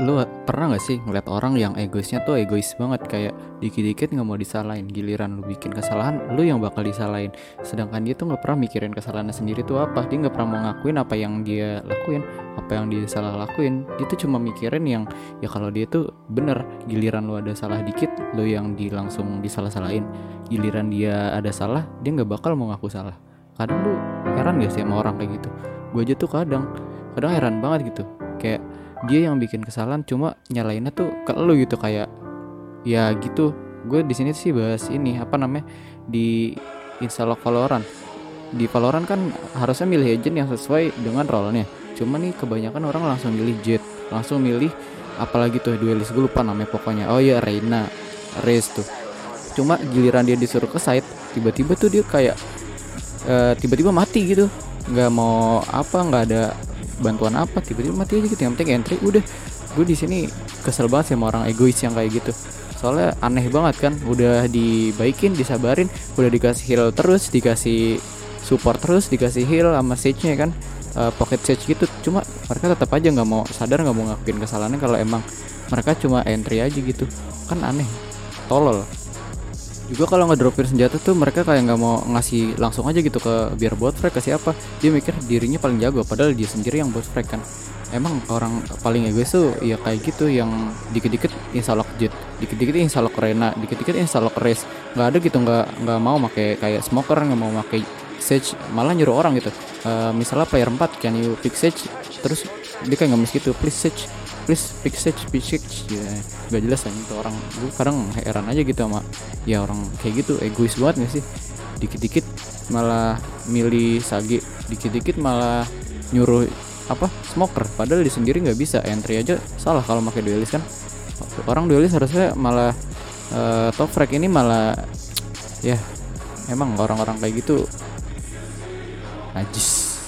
lu pernah gak sih ngeliat orang yang egoisnya tuh egois banget? Kayak dikit-dikit nggak mau disalahin giliran lu bikin kesalahan lu yang bakal disalahin. Sedangkan dia tuh nggak pernah mikirin kesalahannya sendiri tuh apa. Dia nggak pernah mau ngakuin apa yang dia lakuin apa yang dia salah lakuin. Dia tuh cuma mikirin yang ya kalau dia tuh bener giliran lu ada salah dikit lu yang di langsung disalah-salahin. Giliran dia ada salah dia nggak bakal mau ngaku salah. Kadang lu heran gak sih sama orang kayak gitu? Gue aja tuh kadang kadang heran banget gitu kayak dia yang bikin kesalahan cuma nyalainnya tuh ke lu gitu kayak ya gitu. Gue di sini sih bahas ini apa namanya di install Valorant. Di Valorant kan harusnya milih agent yang sesuai dengan role-nya. Cuma nih kebanyakan orang langsung milih Jet langsung milih apalagi tuh duelis gue lupa namanya pokoknya. Oh ya Reina Raze tuh. Cuma giliran dia disuruh ke site tiba-tiba tuh dia kayak uh, tiba-tiba mati gitu. Nggak mau apa nggak ada bantuan apa tiba-tiba mati aja gitu. Yang penting entry udah. Gue di sini kesel banget sama orang egois yang kayak gitu. Soalnya aneh banget kan udah dibaikin disabarin udah dikasih heal terus dikasih support terus dikasih heal sama sage nya kan uh, pocket sage gitu. Cuma mereka tetap aja nggak mau sadar nggak mau ngakuin kesalahannya kalau emang mereka cuma entry aja gitu. Kan aneh. Tolol juga kalau ngedropin senjata tuh mereka kayak nggak mau ngasih langsung aja gitu ke biar bot frag ke siapa. Dia mikir dirinya paling jago padahal dia sendiri yang bot frag kan. Emang orang paling egois tuh ya kayak gitu yang dikit-dikit instalok jet dikit-dikit instalok rena dikit-dikit instalok race nggak ada gitu nggak nggak mau pakai kayak smoker nggak mau pakai sage malah nyuruh orang gitu. Uh, misalnya player 4 can you pick sage terus dia kayak ngemis gitu please sage please pick stage pick stage ya gak jelas aja tuh orang gue kadang heran aja gitu sama ya orang kayak gitu egois banget gak sih? Dikit-dikit malah milih sage dikit-dikit malah nyuruh apa smoker. Padahal di sendiri nggak bisa entry aja salah kalau pakai duelis kan. Orang duelis harusnya malah uh, top frag ini malah ya emang orang-orang kayak gitu I just